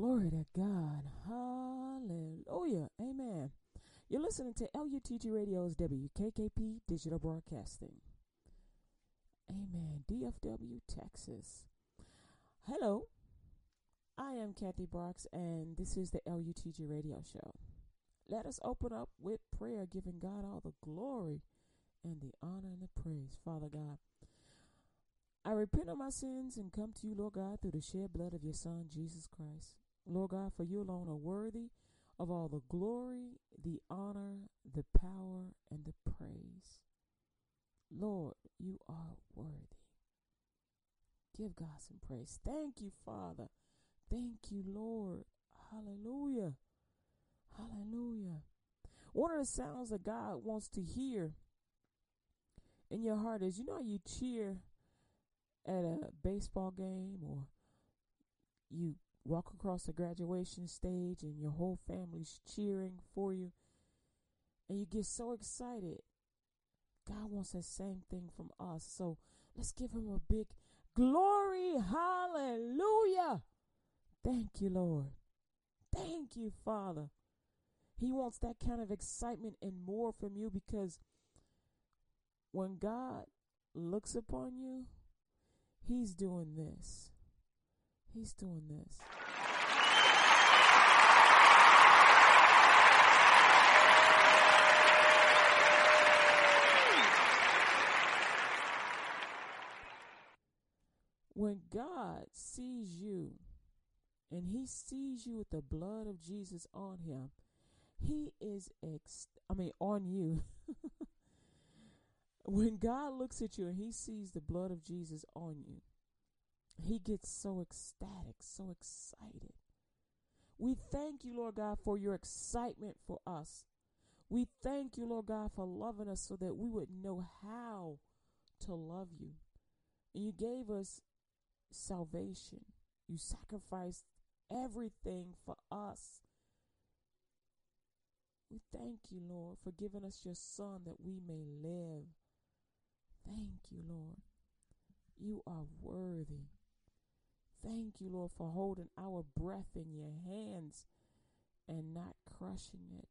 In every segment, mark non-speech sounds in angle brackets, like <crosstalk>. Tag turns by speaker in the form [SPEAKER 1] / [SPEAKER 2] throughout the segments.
[SPEAKER 1] Glory to God. Hallelujah. Amen. You're listening to LUTG Radio's WKKP Digital Broadcasting. Amen. DFW, Texas. Hello. I am Kathy Brooks, and this is the LUTG Radio Show. Let us open up with prayer, giving God all the glory and the honor and the praise. Father God, I repent of my sins and come to you, Lord God, through the shed blood of your Son, Jesus Christ. Lord God, for you alone are worthy of all the glory, the honor, the power, and the praise. Lord, you are worthy. Give God some praise. Thank you, Father. Thank you, Lord. Hallelujah. Hallelujah. One of the sounds that God wants to hear in your heart is you know you cheer at a baseball game or you walk across the graduation stage and your whole family's cheering for you and you get so excited. God wants that same thing from us. So let's give him a big glory. Hallelujah. Thank you, Lord. Thank you, Father. He wants that kind of excitement and more from you because when God looks upon you, He's doing this. He's doing this. When God sees you and he sees you with the blood of Jesus on him, he is ex I mean on you. <laughs> when God looks at you and he sees the blood of Jesus on you, he gets so ecstatic, so excited. We thank you, Lord God, for your excitement for us. We thank you, Lord God, for loving us so that we would know how to love you. And you gave us salvation. You sacrificed everything for us. We thank you, Lord, for giving us your Son that we may live. Thank you, Lord. You are worthy. Thank you, Lord, for holding our breath in your hands and not crushing it.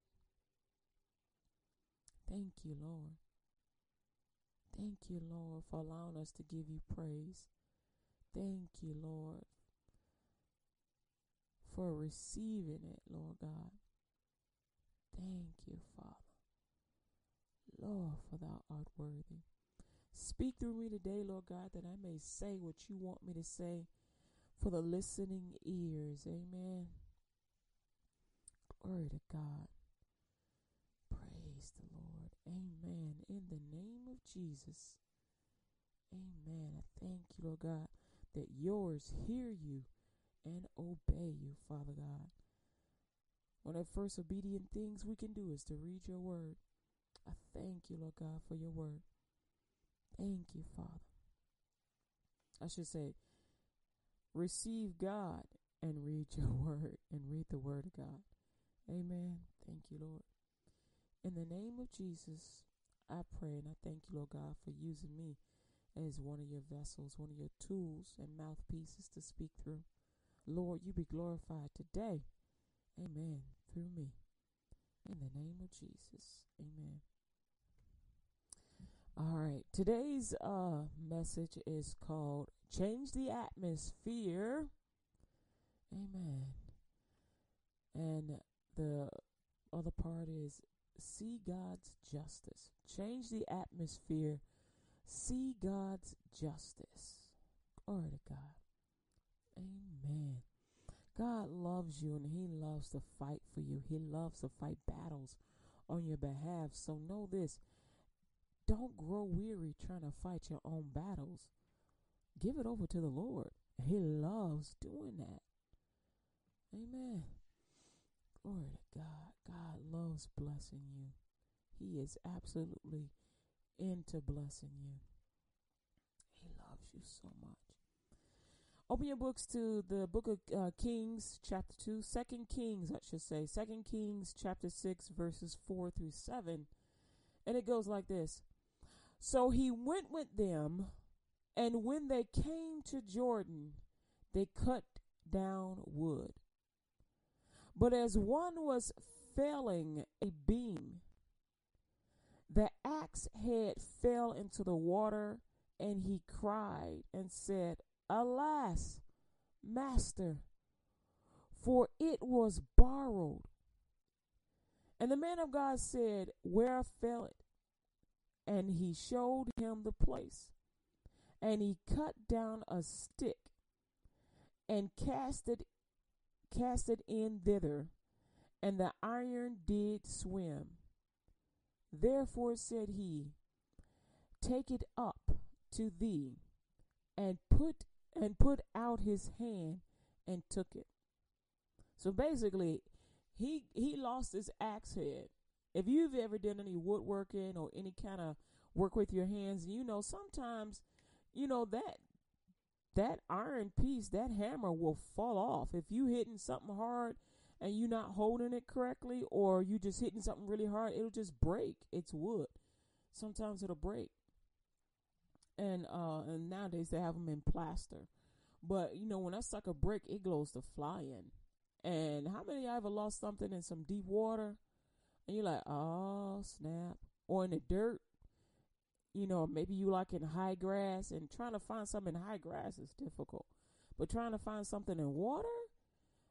[SPEAKER 1] Thank you, Lord. Thank you, Lord, for allowing us to give you praise. Thank you, Lord, for receiving it, Lord God. Thank you, Father. Lord, for thou art worthy. Speak through me today, Lord God, that I may say what you want me to say for the listening ears. Amen. Glory to God. Praise the Lord. Amen. In the name of Jesus. Amen. I thank you, Lord God, that yours hear you and obey you, Father God. One of the first obedient things we can do is to read your word. I thank you, Lord God, for your word. Thank you, Father. I should say, receive God and read your <laughs> word and read the word of God. Amen. Thank you, Lord. In the name of Jesus, I pray and I thank you, Lord God, for using me as one of your vessels, one of your tools and mouthpieces to speak through. Lord, you be glorified today. Amen. Through me. In the name of Jesus. Amen. All right. Today's uh message is called Change the Atmosphere. Amen. And the other part is see God's justice. Change the atmosphere. See God's justice. Glory to God. Amen. God loves you and He loves to fight for you. He loves to fight battles on your behalf. So know this don't grow weary trying to fight your own battles. Give it over to the Lord. He loves doing that. Amen. Glory to God. God loves blessing you. He is absolutely into blessing you. He loves you so much. Open your books to the book of uh, Kings, chapter 2, Second Kings, I should say. Second Kings, chapter 6, verses 4 through 7. And it goes like this So he went with them, and when they came to Jordan, they cut down wood. But as one was felling a beam, the axe head fell into the water, and he cried and said, Alas, master, for it was borrowed. And the man of God said, Where fell it? And he showed him the place. And he cut down a stick and cast it cast it in thither, and the iron did swim. Therefore said he, Take it up to thee, and put and put out his hand and took it. So basically, he he lost his axe head. If you've ever done any woodworking or any kind of work with your hands, you know sometimes, you know that that iron piece, that hammer will fall off if you hitting something hard and you're not holding it correctly, or you just hitting something really hard. It'll just break. It's wood. Sometimes it'll break. And uh, and nowadays they have them in plaster. But you know when that sucker break, it goes to flying. And how many you ever lost something in some deep water? And you're like, oh, snap. Or in the dirt. You know, maybe you like in high grass and trying to find something in high grass is difficult. But trying to find something in water,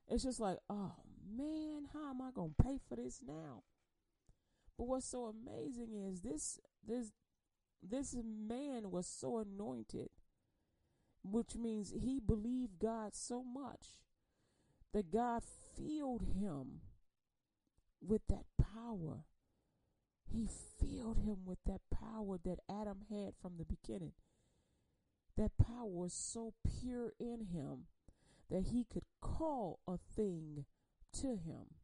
[SPEAKER 1] it's just like, oh man, how am I to pay for this now? But what's so amazing is this this this man was so anointed, which means he believed God so much that God filled him with that power. He filled him with that power that Adam had from the beginning. That power was so pure in him that he could call a thing to him.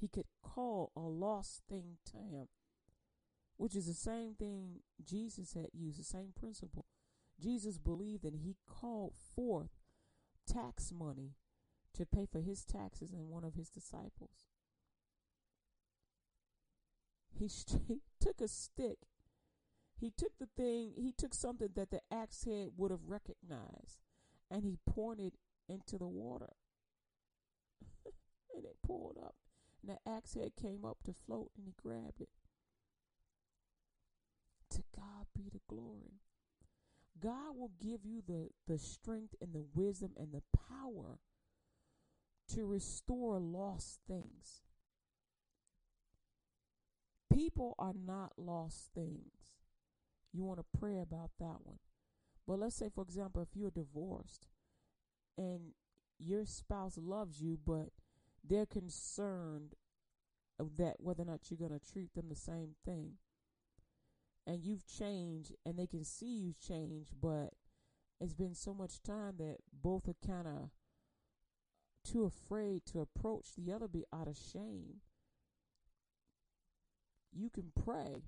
[SPEAKER 1] He could call a lost thing to him, which is the same thing Jesus had used, the same principle. Jesus believed and he called forth tax money to pay for his taxes and one of his disciples. He, <laughs> he took a stick. He took the thing, he took something that the axe head would have recognized, and he pointed into the water. <laughs> and it pulled up. And the axe head came up to float, and he grabbed it. To God be the glory. God will give you the, the strength and the wisdom and the power to restore lost things. People are not lost things. You want to pray about that one. But let's say, for example, if you're divorced and your spouse loves you, but they're concerned that whether or not you're going to treat them the same thing. And you've changed and they can see you've changed, but it's been so much time that both are kind of too afraid to approach the other be out of shame, you can pray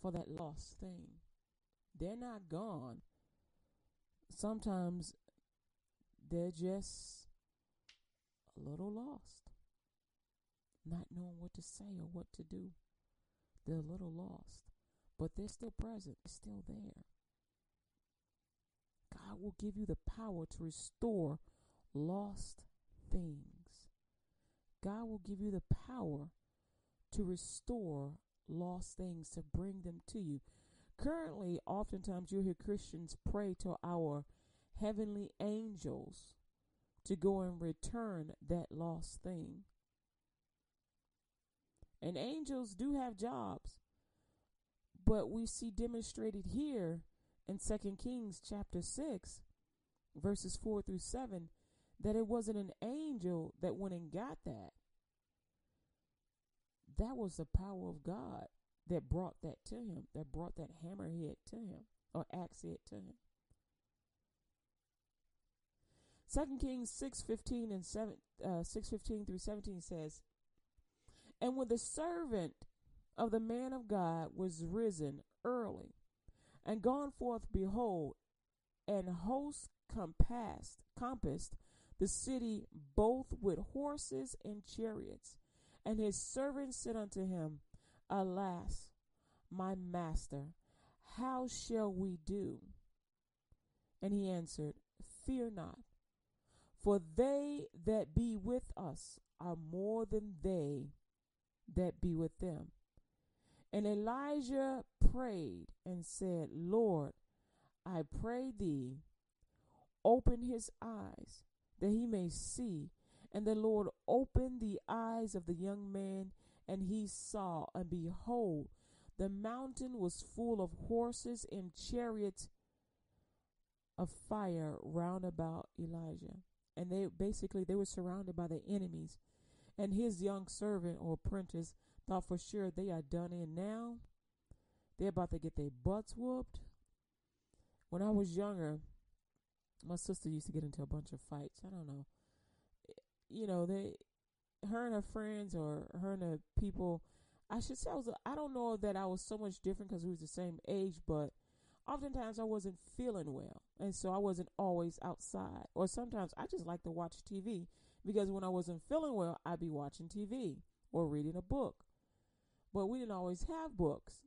[SPEAKER 1] for that lost thing. They're not gone. Sometimes they're just a little lost, not knowing what to say or what to do. They're a little lost, but they're still present, still there. God will give you the power to restore lost things. God will give you the power to restore lost things, to bring them to you. Currently, oftentimes you hear Christians pray to our heavenly angels to go and return that lost thing. And angels do have jobs, but we see demonstrated here in 2 Kings chapter 6, verses 4 through 7, that it wasn't an angel that went and got that. That was the power of God that brought that to him, that brought that hammerhead to him, or axe head to him. Second Kings six fifteen and seven uh, six fifteen through seventeen says, and when the servant of the man of God was risen early, and gone forth, behold, an host compassed compassed the city both with horses and chariots. And his servants said unto him, Alas, my master, how shall we do? And he answered, Fear not, for they that be with us are more than they that be with them. And Elijah prayed and said, Lord, I pray thee, open his eyes that he may see. And the Lord opened the eyes of the young man, and he saw, and behold, the mountain was full of horses and chariots of fire round about Elijah. And they basically they were surrounded by the enemies. And his young servant or apprentice thought for sure they are done in now. They're about to get their butts whooped. When I was younger, my sister used to get into a bunch of fights. I don't know. You know, they her and her friends or her and her people I should say I was I don't know that I was so much different because we was the same age, but oftentimes I wasn't feeling well, and so I wasn't always outside. Or sometimes I just like to watch TV because when I wasn't feeling well, I'd be watching TV or reading a book. But we didn't always have books.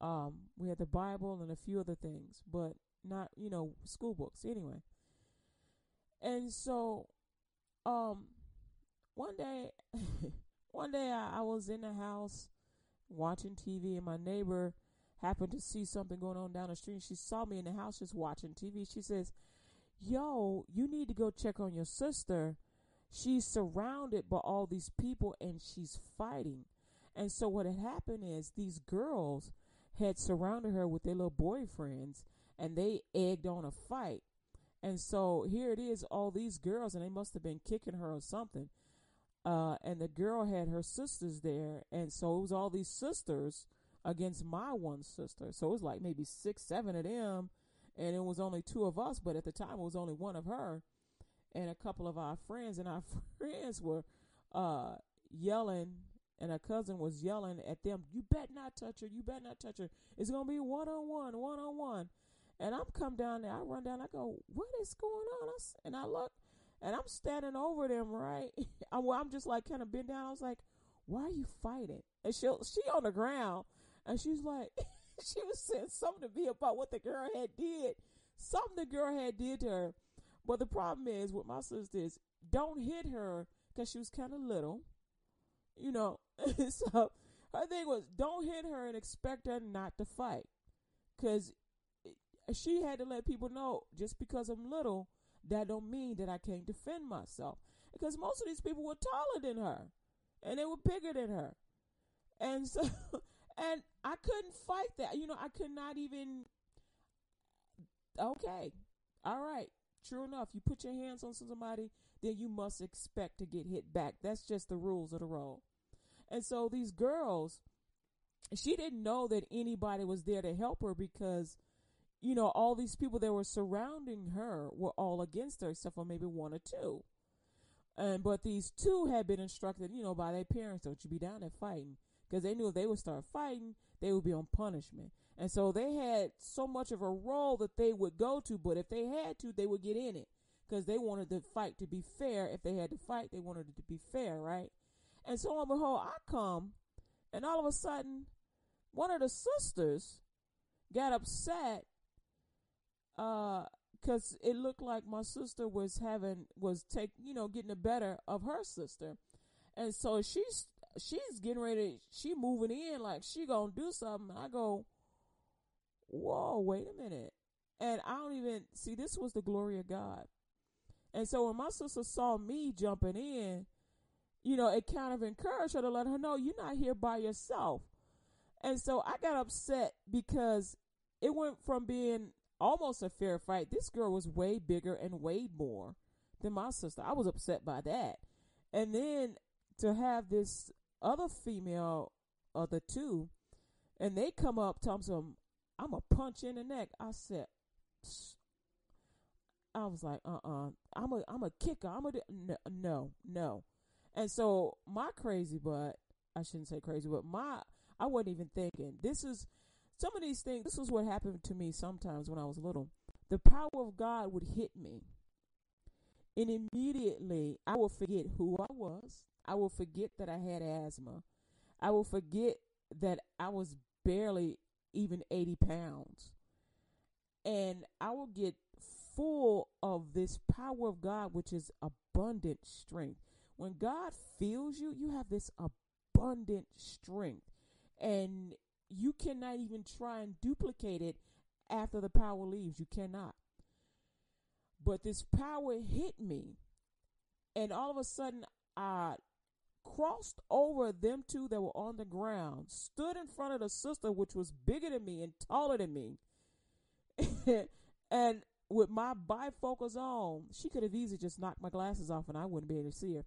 [SPEAKER 1] Um, we had the Bible and a few other things, but not you know school books anyway. And so, um, one day, <laughs> one day I, I was in the house watching TV, and my neighbor happened to see something going on down the street. She saw me in the house just watching TV. She says, Yo, you need to go check on your sister. She's surrounded by all these people and she's fighting. And so, what had happened is these girls had surrounded her with their little boyfriends and they egged on a fight. And so, here it is, all these girls, and they must have been kicking her or something. Uh, and the girl had her sisters there, and so it was all these sisters against my one sister. So it was like maybe six, seven of them, and it was only two of us. But at the time, it was only one of her and a couple of our friends, and our <laughs> friends were uh, yelling, and our cousin was yelling at them, "You bet not touch her! You bet not touch her! It's gonna be one on one, one on one." And I'm come down there. I run down. I go, "What is going on?" and I look, and I'm standing over them, right? <laughs> I'm, I'm just like kind of bent down. I was like, why are you fighting? And she she on the ground, and she's like, <laughs> she was saying something to me about what the girl had did, something the girl had did to her. But the problem is with my sister is don't hit her because she was kind of little, you know. <laughs> so her thing was don't hit her and expect her not to fight, because she had to let people know just because I'm little that don't mean that I can't defend myself. Because most of these people were taller than her and they were bigger than her. And so <laughs> and I couldn't fight that. You know, I could not even Okay. All right. True enough, you put your hands on somebody, then you must expect to get hit back. That's just the rules of the road. And so these girls, she didn't know that anybody was there to help her because you know, all these people that were surrounding her were all against her, except for maybe one or two. And but these two had been instructed, you know, by their parents, don't you be down there fighting, because they knew if they would start fighting, they would be on punishment. And so they had so much of a role that they would go to, but if they had to, they would get in it, because they wanted the fight to be fair. If they had to fight, they wanted it to be fair, right? And so on the whole, I come, and all of a sudden, one of the sisters got upset uh because it looked like my sister was having was take you know getting the better of her sister. And so she's she's getting ready she moving in like she gonna do something. I go whoa wait a minute. And i don't even see this was the glory of god. And so when my sister saw me jumping in you know it kind of encouraged her to let her know you're not here by yourself. And so i got upset because it went from being almost a fair fight. This girl was way bigger and weighed more than my sister. I was upset by that. And then to have this other female of the two, and they come up, them, I'm a punch in the neck. I said, I was like, uh uh-uh. uh, i am a, I'm a kicker. I'm a, no, no. And so my crazy butt, I shouldn't say crazy, but my, I wasn't even thinking. This is, some of these things, this was what happened to me sometimes when I was little. The power of God would hit me. And immediately I will forget who I was. I will forget that I had asthma. I will forget that I was barely even 80 pounds. And I will get full of this power of God, which is abundant strength, when God fills you, you have this abundant strength. And you cannot even try and duplicate it after the power leaves. You cannot. But this power hit me. And all of a sudden, I crossed over them two that were on the ground, stood in front of the sister, which was bigger than me and taller than me. <laughs> and with my bifocals on, she could have easily just knocked my glasses off and I wouldn't be able to see her.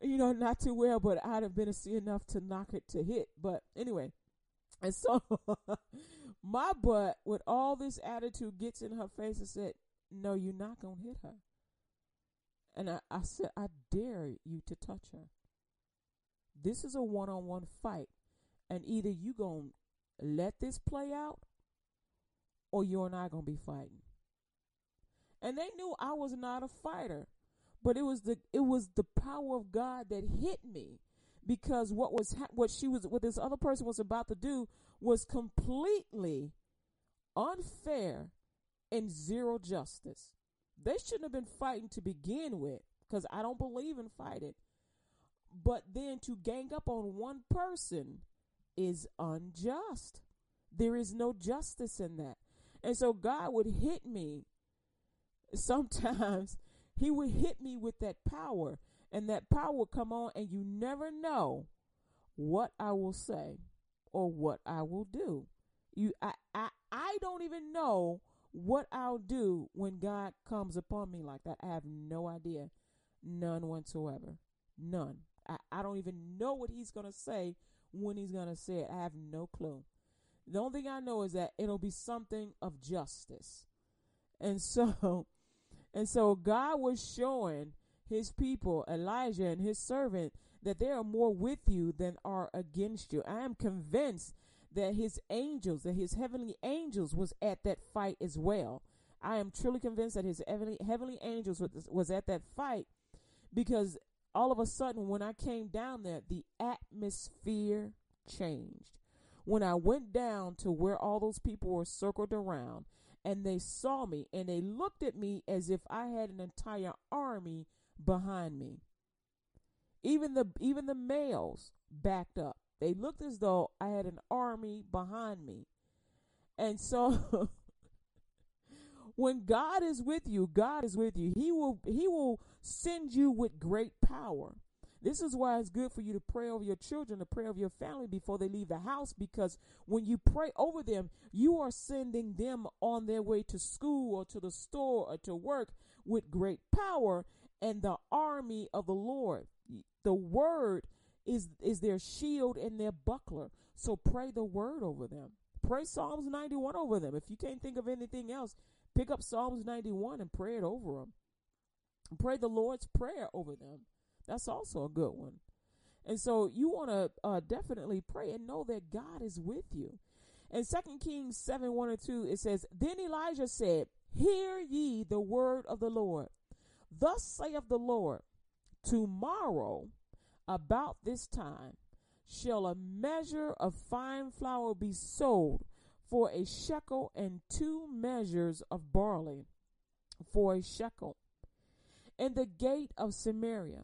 [SPEAKER 1] You know, not too well, but I'd have been to see enough to knock it to hit. But anyway, <laughs> and so <laughs> my butt, with all this attitude, gets in her face and said, No, you're not going to hit her. And I, I said, I dare you to touch her. This is a one on one fight. And either you going to let this play out or you and I going to be fighting. And they knew I was not a fighter. But it was the it was the power of God that hit me because what was ha- what she was what this other person was about to do was completely unfair and zero justice. They shouldn't have been fighting to begin with because I don't believe in fighting. But then to gang up on one person is unjust. There is no justice in that. And so God would hit me sometimes he would hit me with that power and that power will come on and you never know what I will say or what I will do. You I I, I don't even know what I'll do when God comes upon me like that. I have no idea. None whatsoever. None. I, I don't even know what he's gonna say when he's gonna say it. I have no clue. The only thing I know is that it'll be something of justice. And so <laughs> and so God was showing his people, Elijah and his servant, that they are more with you than are against you. I am convinced that his angels, that his heavenly angels was at that fight as well. I am truly convinced that his heavenly heavenly angels was, was at that fight because all of a sudden when I came down there, the atmosphere changed. When I went down to where all those people were circled around, and they saw me and they looked at me as if I had an entire army behind me. Even the even the males backed up. They looked as though I had an army behind me. And so <laughs> when God is with you, God is with you. He will he will send you with great power. This is why it's good for you to pray over your children, to pray over your family before they leave the house, because when you pray over them, you are sending them on their way to school or to the store or to work with great power and the army of the Lord. The word is is their shield and their buckler. So pray the word over them. Pray Psalms 91 over them. If you can't think of anything else, pick up Psalms 91 and pray it over them. Pray the Lord's prayer over them. That's also a good one. And so you want to uh, definitely pray and know that God is with you. In 2 Kings 7 1 and 2, it says, Then Elijah said, Hear ye the word of the Lord. Thus saith the Lord, Tomorrow, about this time, shall a measure of fine flour be sold for a shekel, and two measures of barley for a shekel, in the gate of Samaria.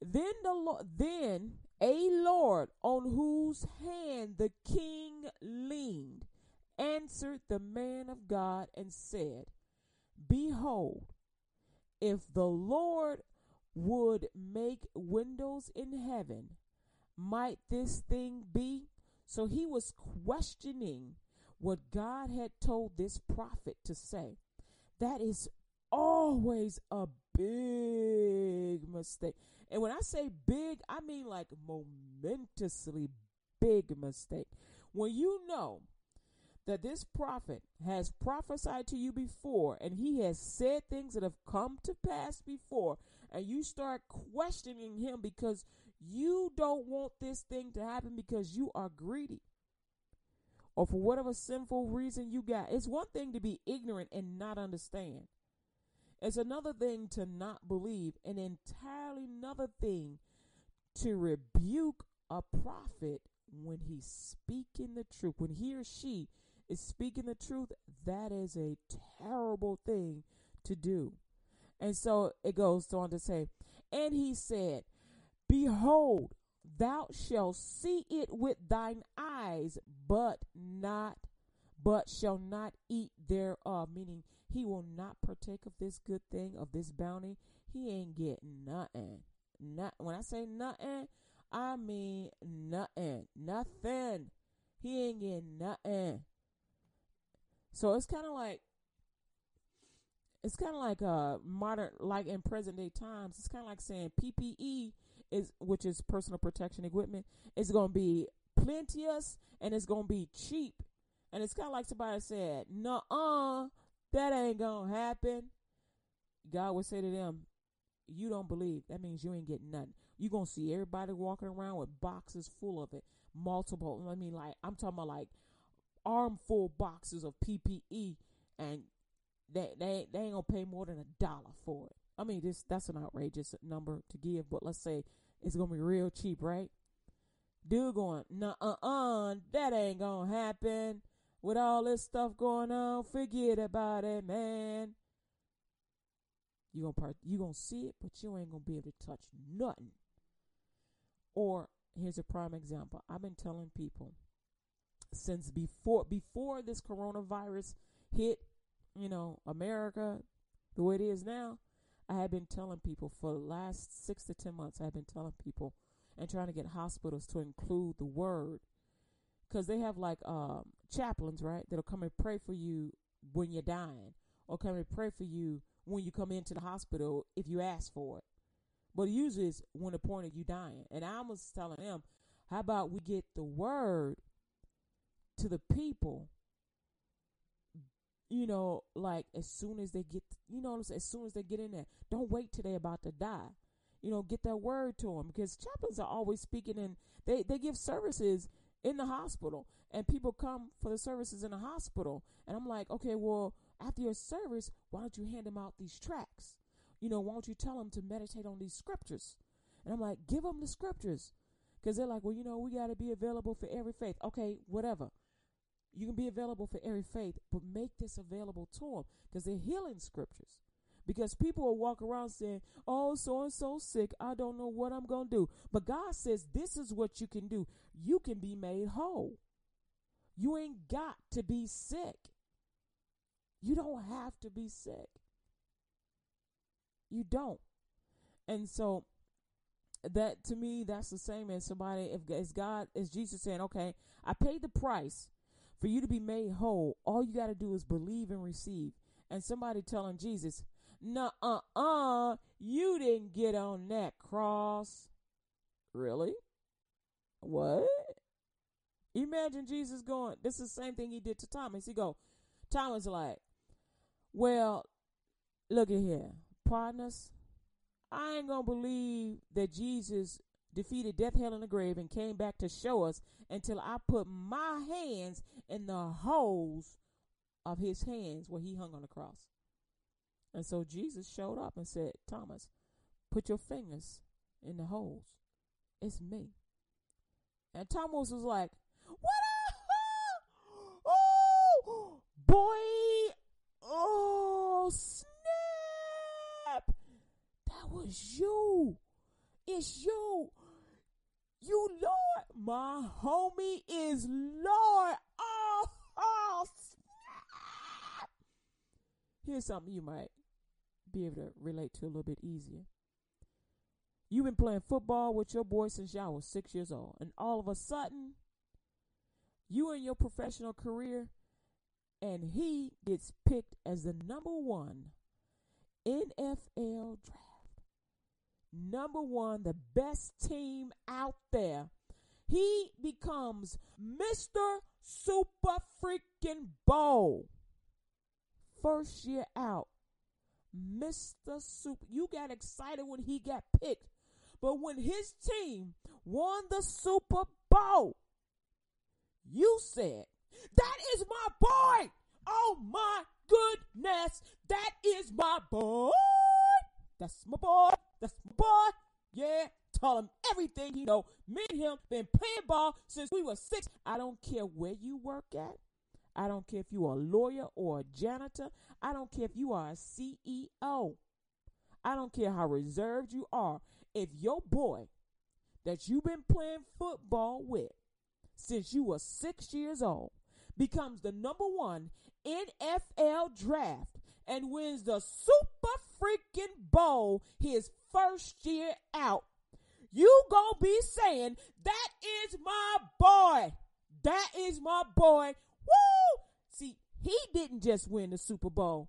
[SPEAKER 1] Then the Lord, then a Lord on whose hand the king leaned answered the man of God and said, Behold, if the Lord would make windows in heaven, might this thing be? So he was questioning what God had told this prophet to say. That is always a big mistake. And when I say big, I mean like momentously big mistake. When you know that this prophet has prophesied to you before and he has said things that have come to pass before, and you start questioning him because you don't want this thing to happen because you are greedy or for whatever sinful reason you got. It's one thing to be ignorant and not understand. It's another thing to not believe, and entirely another thing to rebuke a prophet when he's speaking the truth. When he or she is speaking the truth, that is a terrible thing to do. And so it goes on to say, and he said, Behold, thou shalt see it with thine eyes, but not, but shall not eat thereof. Meaning, he will not partake of this good thing, of this bounty. He ain't getting nothing. Not when I say nothing, I mean nothing. Nothing. He ain't getting nothing. So it's kind of like it's kind of like uh modern like in present day times it's kind of like saying ppe is which is personal protection equipment is going to be plenteous and it's going to be cheap. And it's kind of like somebody said no uh that ain't to happen. God would say to them you don't believe. That means you ain't getting nothing. You're going to see everybody walking around with boxes full of it. Multiple i mean like i'm talking about like armful boxes of ppe and they they they ain't gonna pay more than a dollar for it. I mean, this that's an outrageous number to give, but let's say it's gonna be real cheap, right? Dude going, nah, uh, uh, that ain't gonna happen. With all this stuff going on, forget about it, man. You gonna part, you gonna see it, but you ain't gonna be able to touch nothing. Or here's a prime example. I've been telling people since before before this coronavirus hit you know, America the way it is now, I have been telling people for the last six to ten months, I've been telling people and trying to get hospitals to include the word. Because they have like um, chaplains, right, that'll come and pray for you when you're dying, or come and pray for you when you come into the hospital if you ask for it. But usually it's when the point of you dying. And I was telling them, how about we get the word to the people you know, like as soon as they get, you know, as soon as they get in there, don't wait till they're about to die. You know, get that word to them because chaplains are always speaking and they, they give services in the hospital and people come for the services in the hospital. And I'm like, okay, well, after your service, why don't you hand them out these tracts? You know, why don't you tell them to meditate on these scriptures? And I'm like, give them the scriptures. Because they're like, well, you know, we got to be available for every faith. Okay, whatever. You can be available for every faith, but make this available to them because they're healing scriptures. Because people will walk around saying, Oh, so and so sick, I don't know what I'm going to do. But God says, This is what you can do. You can be made whole. You ain't got to be sick. You don't have to be sick. You don't. And so that to me that's the same as somebody if as God as Jesus saying, Okay, I paid the price for you to be made whole, all you got to do is believe and receive. And somebody telling Jesus, "No, uh, uh, you didn't get on that cross." Really? What? Imagine Jesus going. This is the same thing he did to Thomas. He go, Thomas like, well, look at here, partners. I ain't gonna believe that Jesus defeated death, hell, and the grave, and came back to show us until I put my hands in the holes of his hands where he hung on the cross. And so Jesus showed up and said, Thomas, put your fingers in the holes. It's me. And Thomas was like, What? <gasps> Oh, boy. Oh, snap. That was you. It's you. You Lord. My homie is Lord. Oh, oh, snap. Here's something you might be able to relate to a little bit easier. You've been playing football with your boy since y'all was six years old, and all of a sudden, you in your professional career, and he gets picked as the number one NFL draft number one, the best team out there. He becomes Mr. Super Freaking Bowl. First year out. Mr. Super. You got excited when he got picked. But when his team won the Super Bowl, you said, That is my boy! Oh my goodness! That is my boy! That's my boy! That's my boy. Yeah, tell him everything he know. Me and him been playing ball since we were six. I don't care where you work at. I don't care if you are a lawyer or a janitor. I don't care if you are a CEO. I don't care how reserved you are. If your boy that you've been playing football with since you were six years old becomes the number one NFL draft and wins the Super freaking Bowl his first year out, you gonna be saying, that is my boy. That is my boy. Woo! See, he didn't just win the Super Bowl.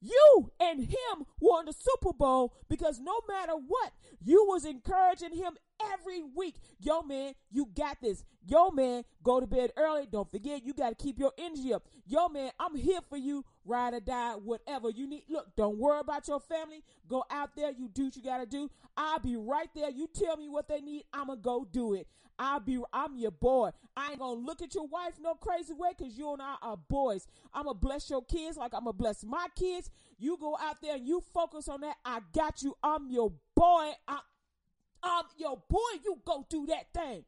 [SPEAKER 1] You and him won the Super Bowl because no matter what, you was encouraging him every week. Yo, man, you got this. Yo, man, go to bed early. Don't forget, you got to keep your energy up. Yo, man, I'm here for you. Ride or die, whatever you need. Look, don't worry about your family. Go out there. You do what you got to do. I'll be right there. You tell me what they need. I'm going to go do it. I'll be, I'm your boy. I ain't gonna look at your wife no crazy way because you and I are boys. I'm gonna bless your kids like I'm gonna bless my kids. You go out there and you focus on that. I got you. I'm your boy. I, Um, I'm your boy. You go do that thing.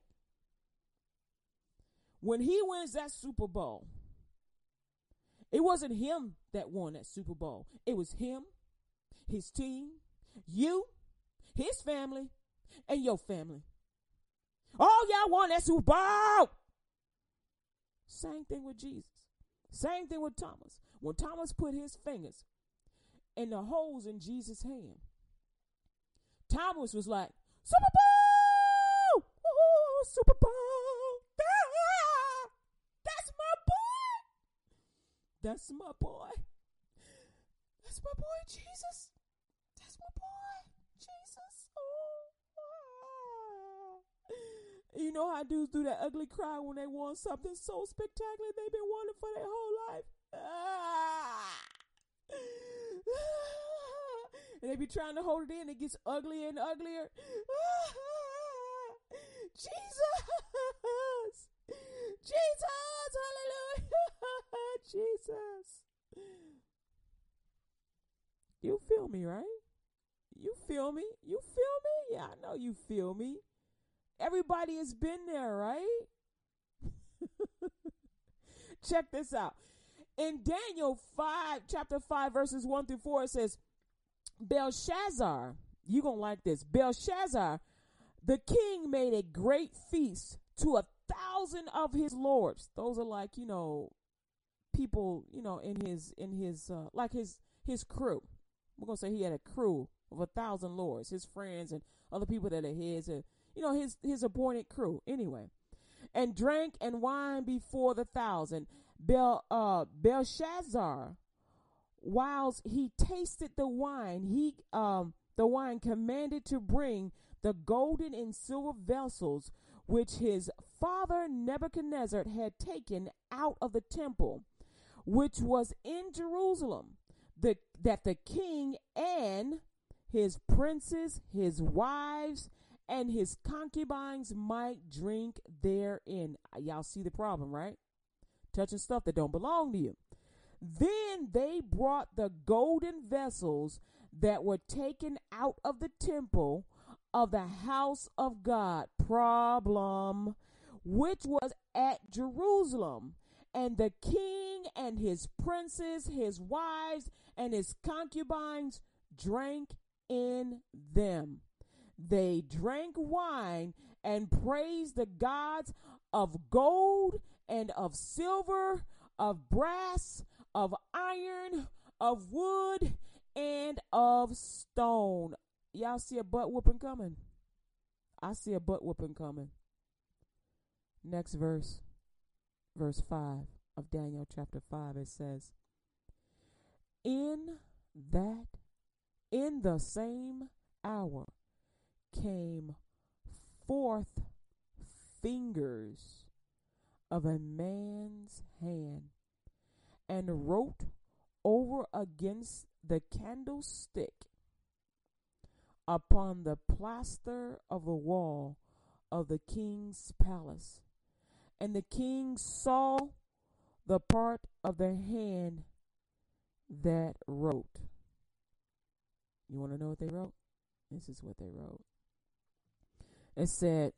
[SPEAKER 1] When he wins that Super Bowl, it wasn't him that won that Super Bowl. It was him, his team, you, his family, and your family. All y'all won that Super Bowl. Same thing with Jesus. Same thing with Thomas. When Thomas put his fingers in the holes in Jesus' hand, Thomas was like, Super Bowl! Woo, Super Bowl! Ah, that's my boy! That's my boy. That's my boy, Jesus. That's my boy, Jesus. You know how dudes do that ugly cry when they want something so spectacular they've been wanting for their whole life? Ah. And they be trying to hold it in. It gets uglier and uglier. <laughs> Jesus! <laughs> Jesus! Hallelujah! <laughs> Jesus! You feel me, right? You feel me? You feel me? Yeah, I know you feel me. Everybody has been there, right? Check this out. In Daniel 5, chapter 5, verses 1 through 4, it says, Belshazzar, you gonna like this. Belshazzar, the king made a great feast to a thousand of his lords. Those are like, you know, people, you know, in his in his uh, like his his crew. We're gonna say he had a crew of a thousand lords, his friends and other people that are his and you know, his, his appointed crew anyway, and drank and wine before the thousand. Bel, uh, Belshazzar, whilst he tasted the wine, he, um, the wine commanded to bring the golden and silver vessels which his father Nebuchadnezzar had taken out of the temple, which was in Jerusalem, the, that the king and his princes, his wives, and his concubines might drink therein. Y'all see the problem, right? Touching stuff that don't belong to you. Then they brought the golden vessels that were taken out of the temple of the house of God, problem, which was at Jerusalem. And the king and his princes, his wives, and his concubines drank in them. They drank wine and praised the gods of gold and of silver, of brass, of iron, of wood, and of stone. Y'all see a butt whooping coming? I see a butt whooping coming. Next verse, verse 5 of Daniel chapter 5, it says, In that, in the same hour, came forth fingers of a man's hand and wrote over against the candlestick upon the plaster of the wall of the king's palace. And the king saw the part of the hand that wrote. You want to know what they wrote? This is what they wrote. It said,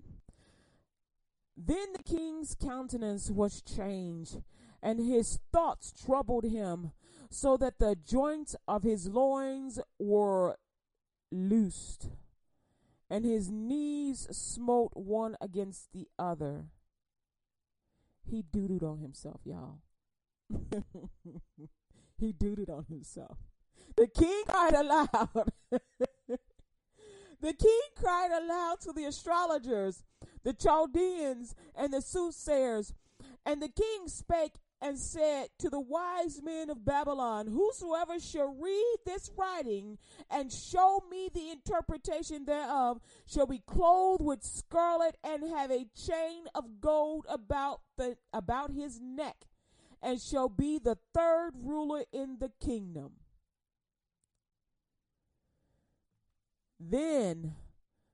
[SPEAKER 1] Then the king's countenance was changed, and his thoughts troubled him, so that the joints of his loins were loosed, and his knees smote one against the other. He doodled on himself, y'all. <laughs> he doodled on himself. The king cried aloud. <laughs> the king cried aloud to the astrologers, the Chaldeans, and the soothsayers. And the king spake and said to the wise men of Babylon, Whosoever shall read this writing and show me the interpretation thereof shall be clothed with scarlet and have a chain of gold about the about his neck, and shall be the third ruler in the kingdom. Then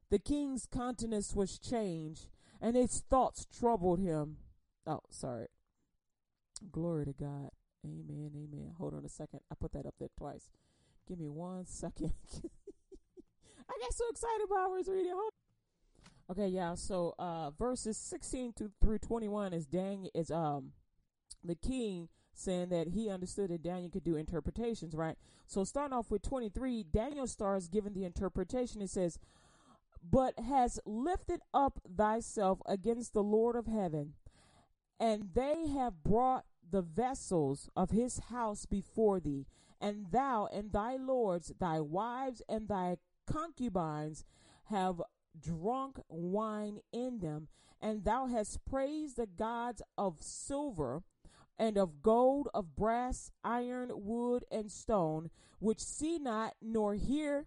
[SPEAKER 1] the king's countenance was changed, and his thoughts troubled him. Oh, sorry. Glory to God. Amen. Amen. Hold on a second. I put that up there twice. Give me one second. <laughs> I got so excited while I was reading. Hold okay, yeah. So uh verses 16 to through 21 is Daniel is um the king saying that he understood that Daniel could do interpretations, right? So starting off with 23, Daniel starts giving the interpretation. It says, But has lifted up thyself against the Lord of heaven, and they have brought the vessels of his house before thee, and thou and thy lords, thy wives and thy concubines have drunk wine in them, and thou hast praised the gods of silver and of gold, of brass, iron, wood, and stone, which see not, nor hear,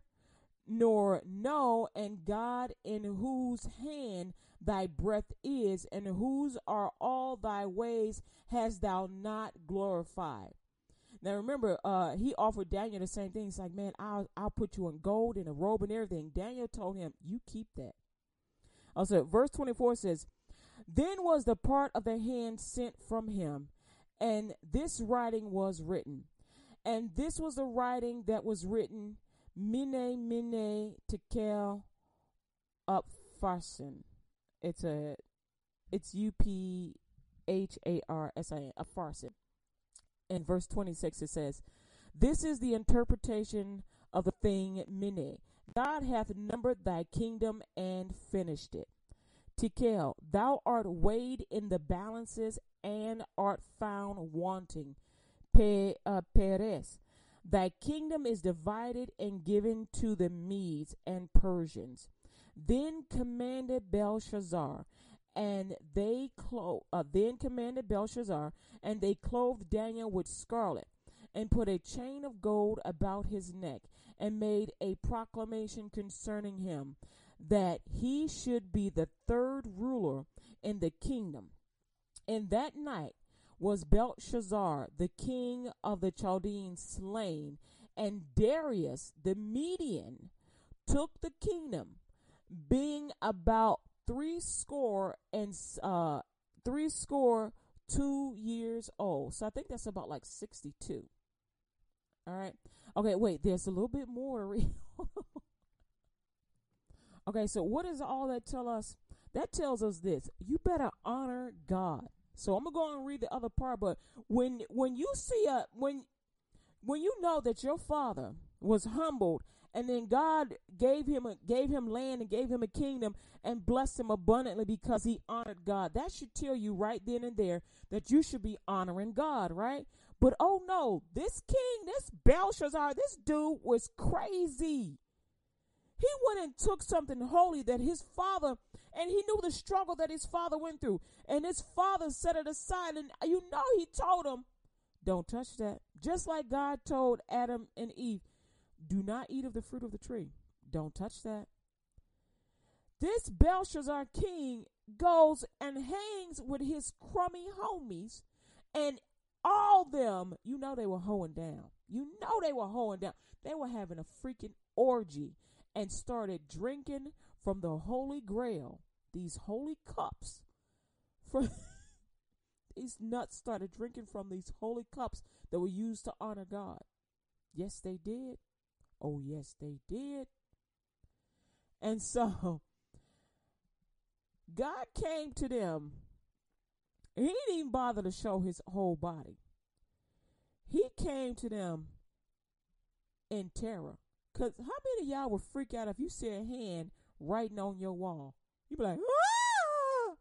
[SPEAKER 1] nor know, and God in whose hand thy breath is, and whose are all thy ways, hast thou not glorified. Now remember, uh, he offered Daniel the same thing. He's like, man, I'll I'll put you in gold and a robe and everything. Daniel told him, you keep that. Also, verse 24 says, Then was the part of the hand sent from him, and this writing was written. And this was the writing that was written, Mene, Mene, Tekel, Upharsin. It's a, it's U P H A R S I a farcid. In verse 26, it says, This is the interpretation of the thing Mene. God hath numbered thy kingdom and finished it. Tekel, thou art weighed in the balances and art found wanting. Pe, uh, thy kingdom is divided and given to the Medes and Persians. Then commanded Belshazzar, and they clo- uh, then commanded Belshazzar, and they clothed Daniel with scarlet, and put a chain of gold about his neck, and made a proclamation concerning him, that he should be the third ruler in the kingdom. And that night was Belshazzar, the king of the Chaldeans, slain, and Darius the Median took the kingdom, being about three score and uh three score two years old. So I think that's about like sixty two. All right. Okay, wait, there's a little bit more to read. <laughs> okay, so what does all that tell us? That tells us this. You better honor God. So I'm gonna go and read the other part, but when when you see a when when you know that your father was humbled and then God gave him a, gave him land and gave him a kingdom and blessed him abundantly because he honored God. That should tell you right then and there that you should be honoring God, right? But oh no, this king, this Belshazzar, this dude was crazy. He went and took something holy that his father, and he knew the struggle that his father went through, and his father set it aside. And you know, he told him, Don't touch that. Just like God told Adam and Eve, do not eat of the fruit of the tree. Don't touch that. This Belshazzar king goes and hangs with his crummy homies, and all them, you know, they were hoeing down. You know, they were hoeing down. They were having a freaking orgy and started drinking from the holy grail, these holy cups. From <laughs> these nuts started drinking from these holy cups that were used to honor God. Yes, they did. Oh, yes, they did. And so God came to them. He didn't even bother to show his whole body. He came to them in terror. Cause how many of y'all would freak out if you see a hand writing on your wall? You'd be like, ah,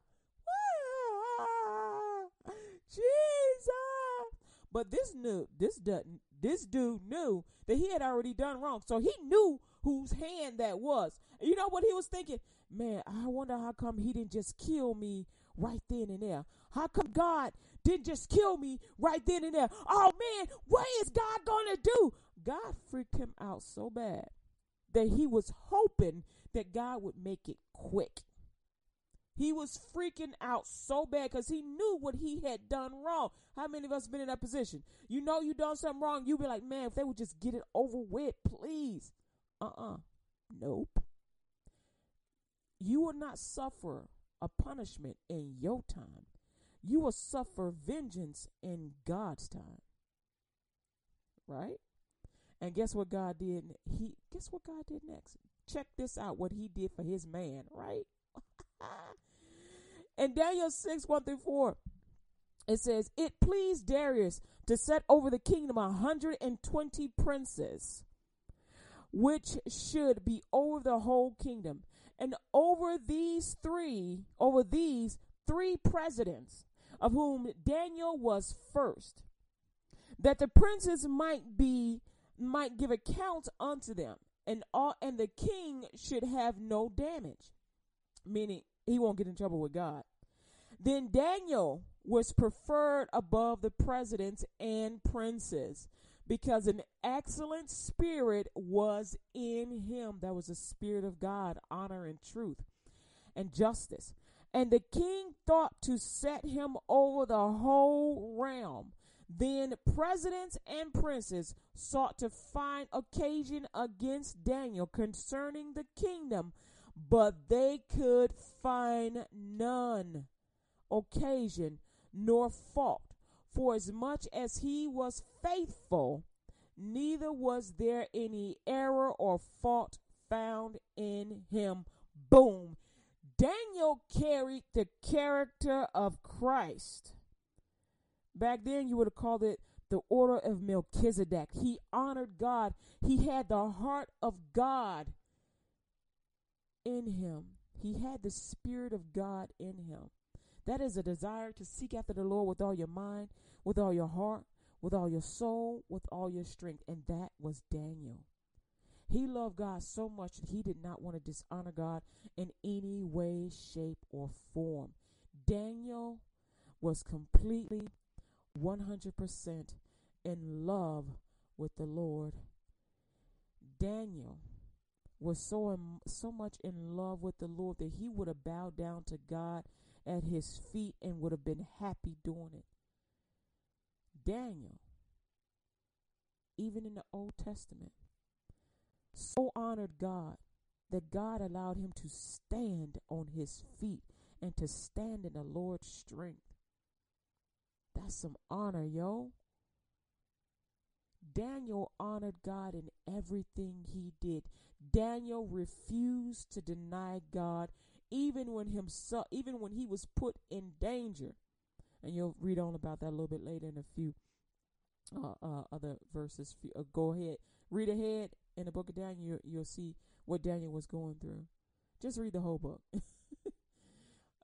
[SPEAKER 1] ah, Jesus. But this knew this doesn't this dude knew that he had already done wrong. So he knew whose hand that was. You know what he was thinking? Man, I wonder how come he didn't just kill me right then and there. How come God didn't just kill me right then and there? Oh man, what is God gonna do? God freaked him out so bad that he was hoping that God would make it quick. He was freaking out so bad because he knew what he had done wrong. How many of us been in that position? You know you done something wrong. You be like, man, if they would just get it over with, please. Uh-uh. Nope. You will not suffer a punishment in your time. You will suffer vengeance in God's time. Right? And guess what God did? He guess what God did next? Check this out what he did for his man, right? In Daniel 6, 1 through 4, it says, It pleased Darius to set over the kingdom a 120 princes, which should be over the whole kingdom. And over these three, over these three presidents, of whom Daniel was first, that the princes might be might give account unto them, and all and the king should have no damage, meaning he won't get in trouble with God. Then Daniel was preferred above the presidents and princes because an excellent spirit was in him. That was the spirit of God, honor and truth and justice. And the king thought to set him over the whole realm. Then presidents and princes sought to find occasion against Daniel concerning the kingdom, but they could find none occasion nor fault. For as much as he was faithful, neither was there any error or fault found in him. Boom. Daniel carried the character of Christ. Back then, you would have called it the order of Melchizedek. He honored God, he had the heart of God in him. He had the Spirit of God in him. That is a desire to seek after the Lord with all your mind, with all your heart, with all your soul, with all your strength. And that was Daniel. He loved God so much that he did not want to dishonor God in any way, shape, or form. Daniel was completely 100% in love with the Lord. Daniel was so so much in love with the Lord that he would have bowed down to God at his feet and would have been happy doing it. Daniel, even in the Old Testament, so honored God that God allowed him to stand on his feet and to stand in the Lord's strength. That's some honor, yo. Daniel honored God in everything he did. Daniel refused to deny God even when himself even when he was put in danger. And you'll read on about that a little bit later in a few uh, uh, other verses. Uh, go ahead, read ahead in the book of Daniel. You'll, you'll see what Daniel was going through. Just read the whole book.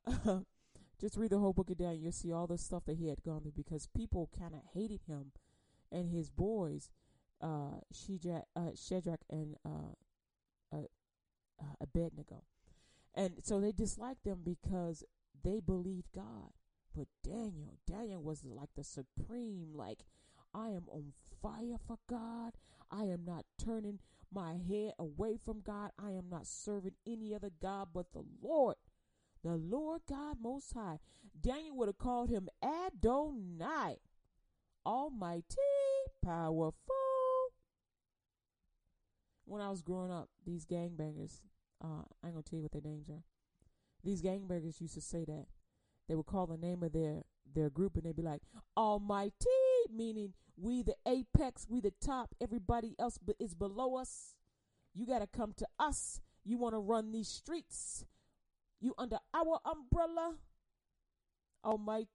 [SPEAKER 1] <laughs> just read the whole book of Daniel. You'll see all the stuff that he had gone through because people kind of hated him and his boys, uh, Shadrach, uh, Shadrach and uh, uh, uh, Abednego. And so they disliked them because they believed God. But Daniel, Daniel was like the supreme, like, I am on fire for God. I am not turning my head away from God. I am not serving any other God but the Lord, the Lord God Most High. Daniel would have called him Adonai, Almighty, powerful. When I was growing up, these gangbangers, uh, I ain't gonna tell you what their names are. These gangbangers used to say that. They would call the name of their their group and they'd be like, Almighty, meaning we the apex, we the top, everybody else is below us. You got to come to us. You want to run these streets. You under our umbrella. Almighty.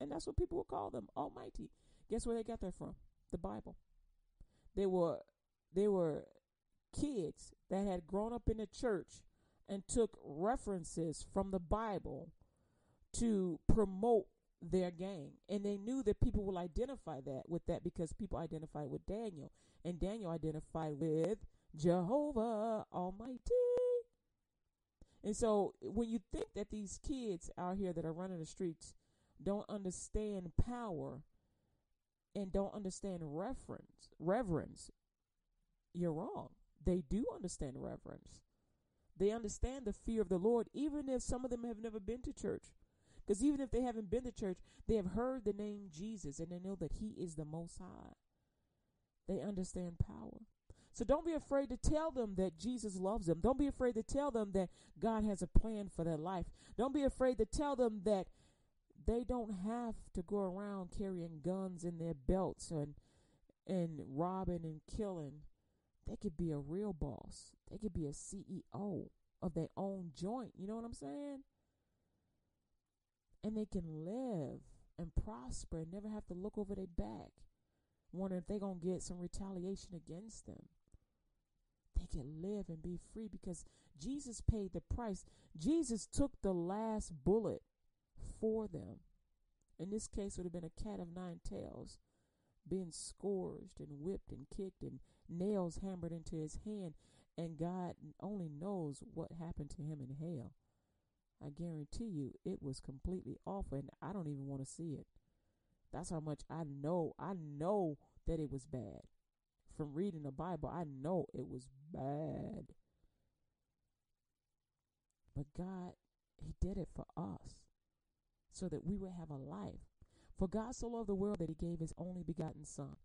[SPEAKER 1] And that's what people would call them, Almighty. Guess where they got that from? The Bible. They were they were kids that had grown up in the church and took references from the Bible to promote their gang. And they knew that people will identify that with that because people identified with Daniel. And Daniel identified with Jehovah Almighty. And so when you think that these kids out here that are running the streets don't understand power and don't understand reference reverence, you're wrong. They do understand reverence. They understand the fear of the Lord, even if some of them have never been to church. Because even if they haven't been to church, they have heard the name Jesus and they know that He is the Most High. They understand power. So don't be afraid to tell them that Jesus loves them. Don't be afraid to tell them that God has a plan for their life. Don't be afraid to tell them that they don't have to go around carrying guns in their belts and and robbing and killing. They could be a real boss. They could be a CEO of their own joint. You know what I'm saying? And they can live and prosper and never have to look over their back, wondering if they're going to get some retaliation against them. They can live and be free because Jesus paid the price. Jesus took the last bullet for them. In this case, it would have been a cat of nine tails, being scourged and whipped and kicked and nails hammered into his hand. And God only knows what happened to him in hell. I guarantee you it was completely awful, and I don't even want to see it. That's how much I know. I know that it was bad. From reading the Bible, I know it was bad. But God, He did it for us so that we would have a life. For God so loved the world that he gave his only begotten Son,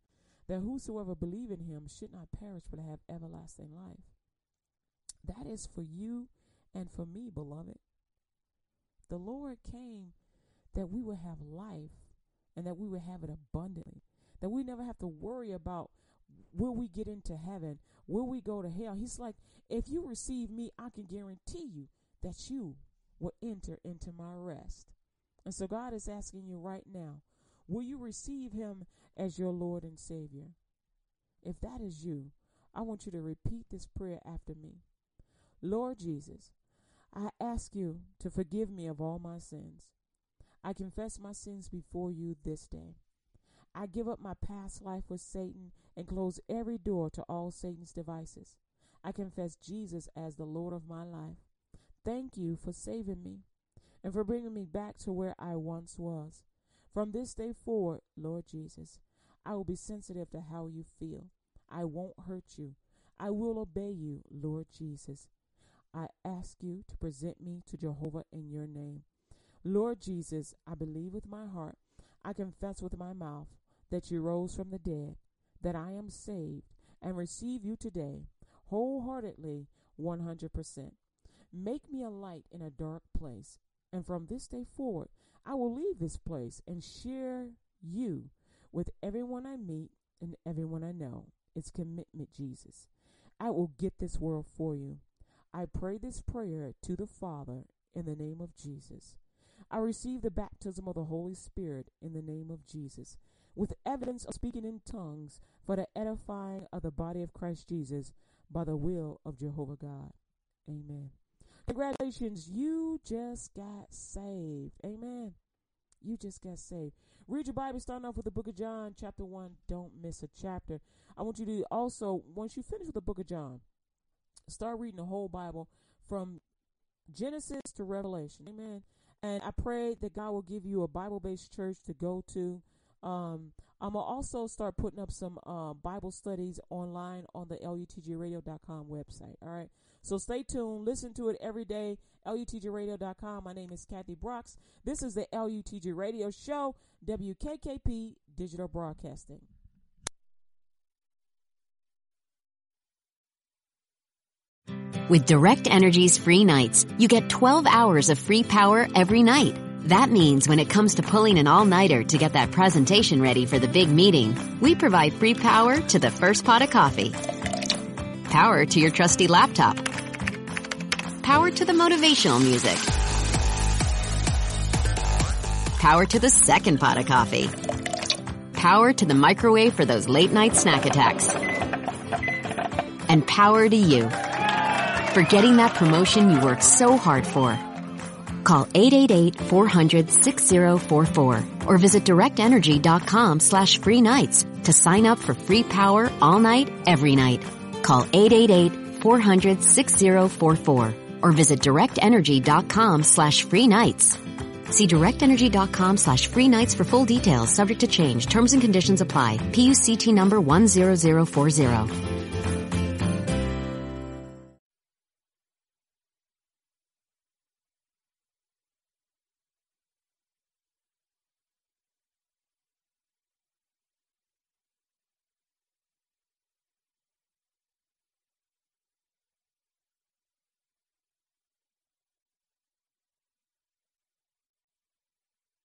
[SPEAKER 1] that whosoever believe in him should not perish but have everlasting life. That is for you and for me, beloved. The Lord came that we would have life and that we would have it abundantly. That we never have to worry about will we get into heaven? Will we go to hell? He's like, if you receive me, I can guarantee you that you will enter into my rest. And so God is asking you right now, will you receive him as your Lord and Savior? If that is you, I want you to repeat this prayer after me. Lord Jesus, I ask you to forgive me of all my sins. I confess my sins before you this day. I give up my past life with Satan and close every door to all Satan's devices. I confess Jesus as the Lord of my life. Thank you for saving me and for bringing me back to where I once was. From this day forward, Lord Jesus, I will be sensitive to how you feel. I won't hurt you. I will obey you, Lord Jesus. I ask you to present me to Jehovah in your name. Lord Jesus, I believe with my heart, I confess with my mouth that you rose from the dead, that I am saved, and receive you today, wholeheartedly, 100%. Make me a light in a dark place and from this day forward, I will leave this place and share you with everyone I meet and everyone I know. It's commitment, Jesus. I will get this world for you. I pray this prayer to the Father in the name of Jesus. I receive the baptism of the Holy Spirit in the name of Jesus, with evidence of speaking in tongues for the edifying of the body of Christ Jesus by the will of Jehovah God. Amen. Congratulations, you just got saved. Amen. You just got saved. Read your Bible, starting off with the book of John, chapter 1. Don't miss a chapter. I want you to also, once you finish with the book of John, start reading the whole Bible from Genesis to Revelation. Amen. And I pray that God will give you a Bible based church to go to. Um, I'm to also start putting up some uh, Bible studies online on the lutgradio.com website. All right. So stay tuned. Listen to it every day. LUTGRadio.com. My name is Kathy Brooks. This is the LUTG Radio Show, WKKP Digital Broadcasting.
[SPEAKER 2] With Direct Energy's free nights, you get 12 hours of free power every night. That means when it comes to pulling an all-nighter to get that presentation ready for the big meeting, we provide free power to the first pot of coffee, power to your trusty laptop, Power to the motivational music. Power to the second pot of coffee. Power to the microwave for those late night snack attacks. and power to you. For getting that promotion you worked so hard for. Call 888-400-6044 or visit directenergy.com slash free nights to sign up for free power all night, every night. Call 888-400-6044 or visit directenergy.com slash free nights. See directenergy.com slash free nights for full details subject to change. Terms and conditions apply. PUCT number 10040.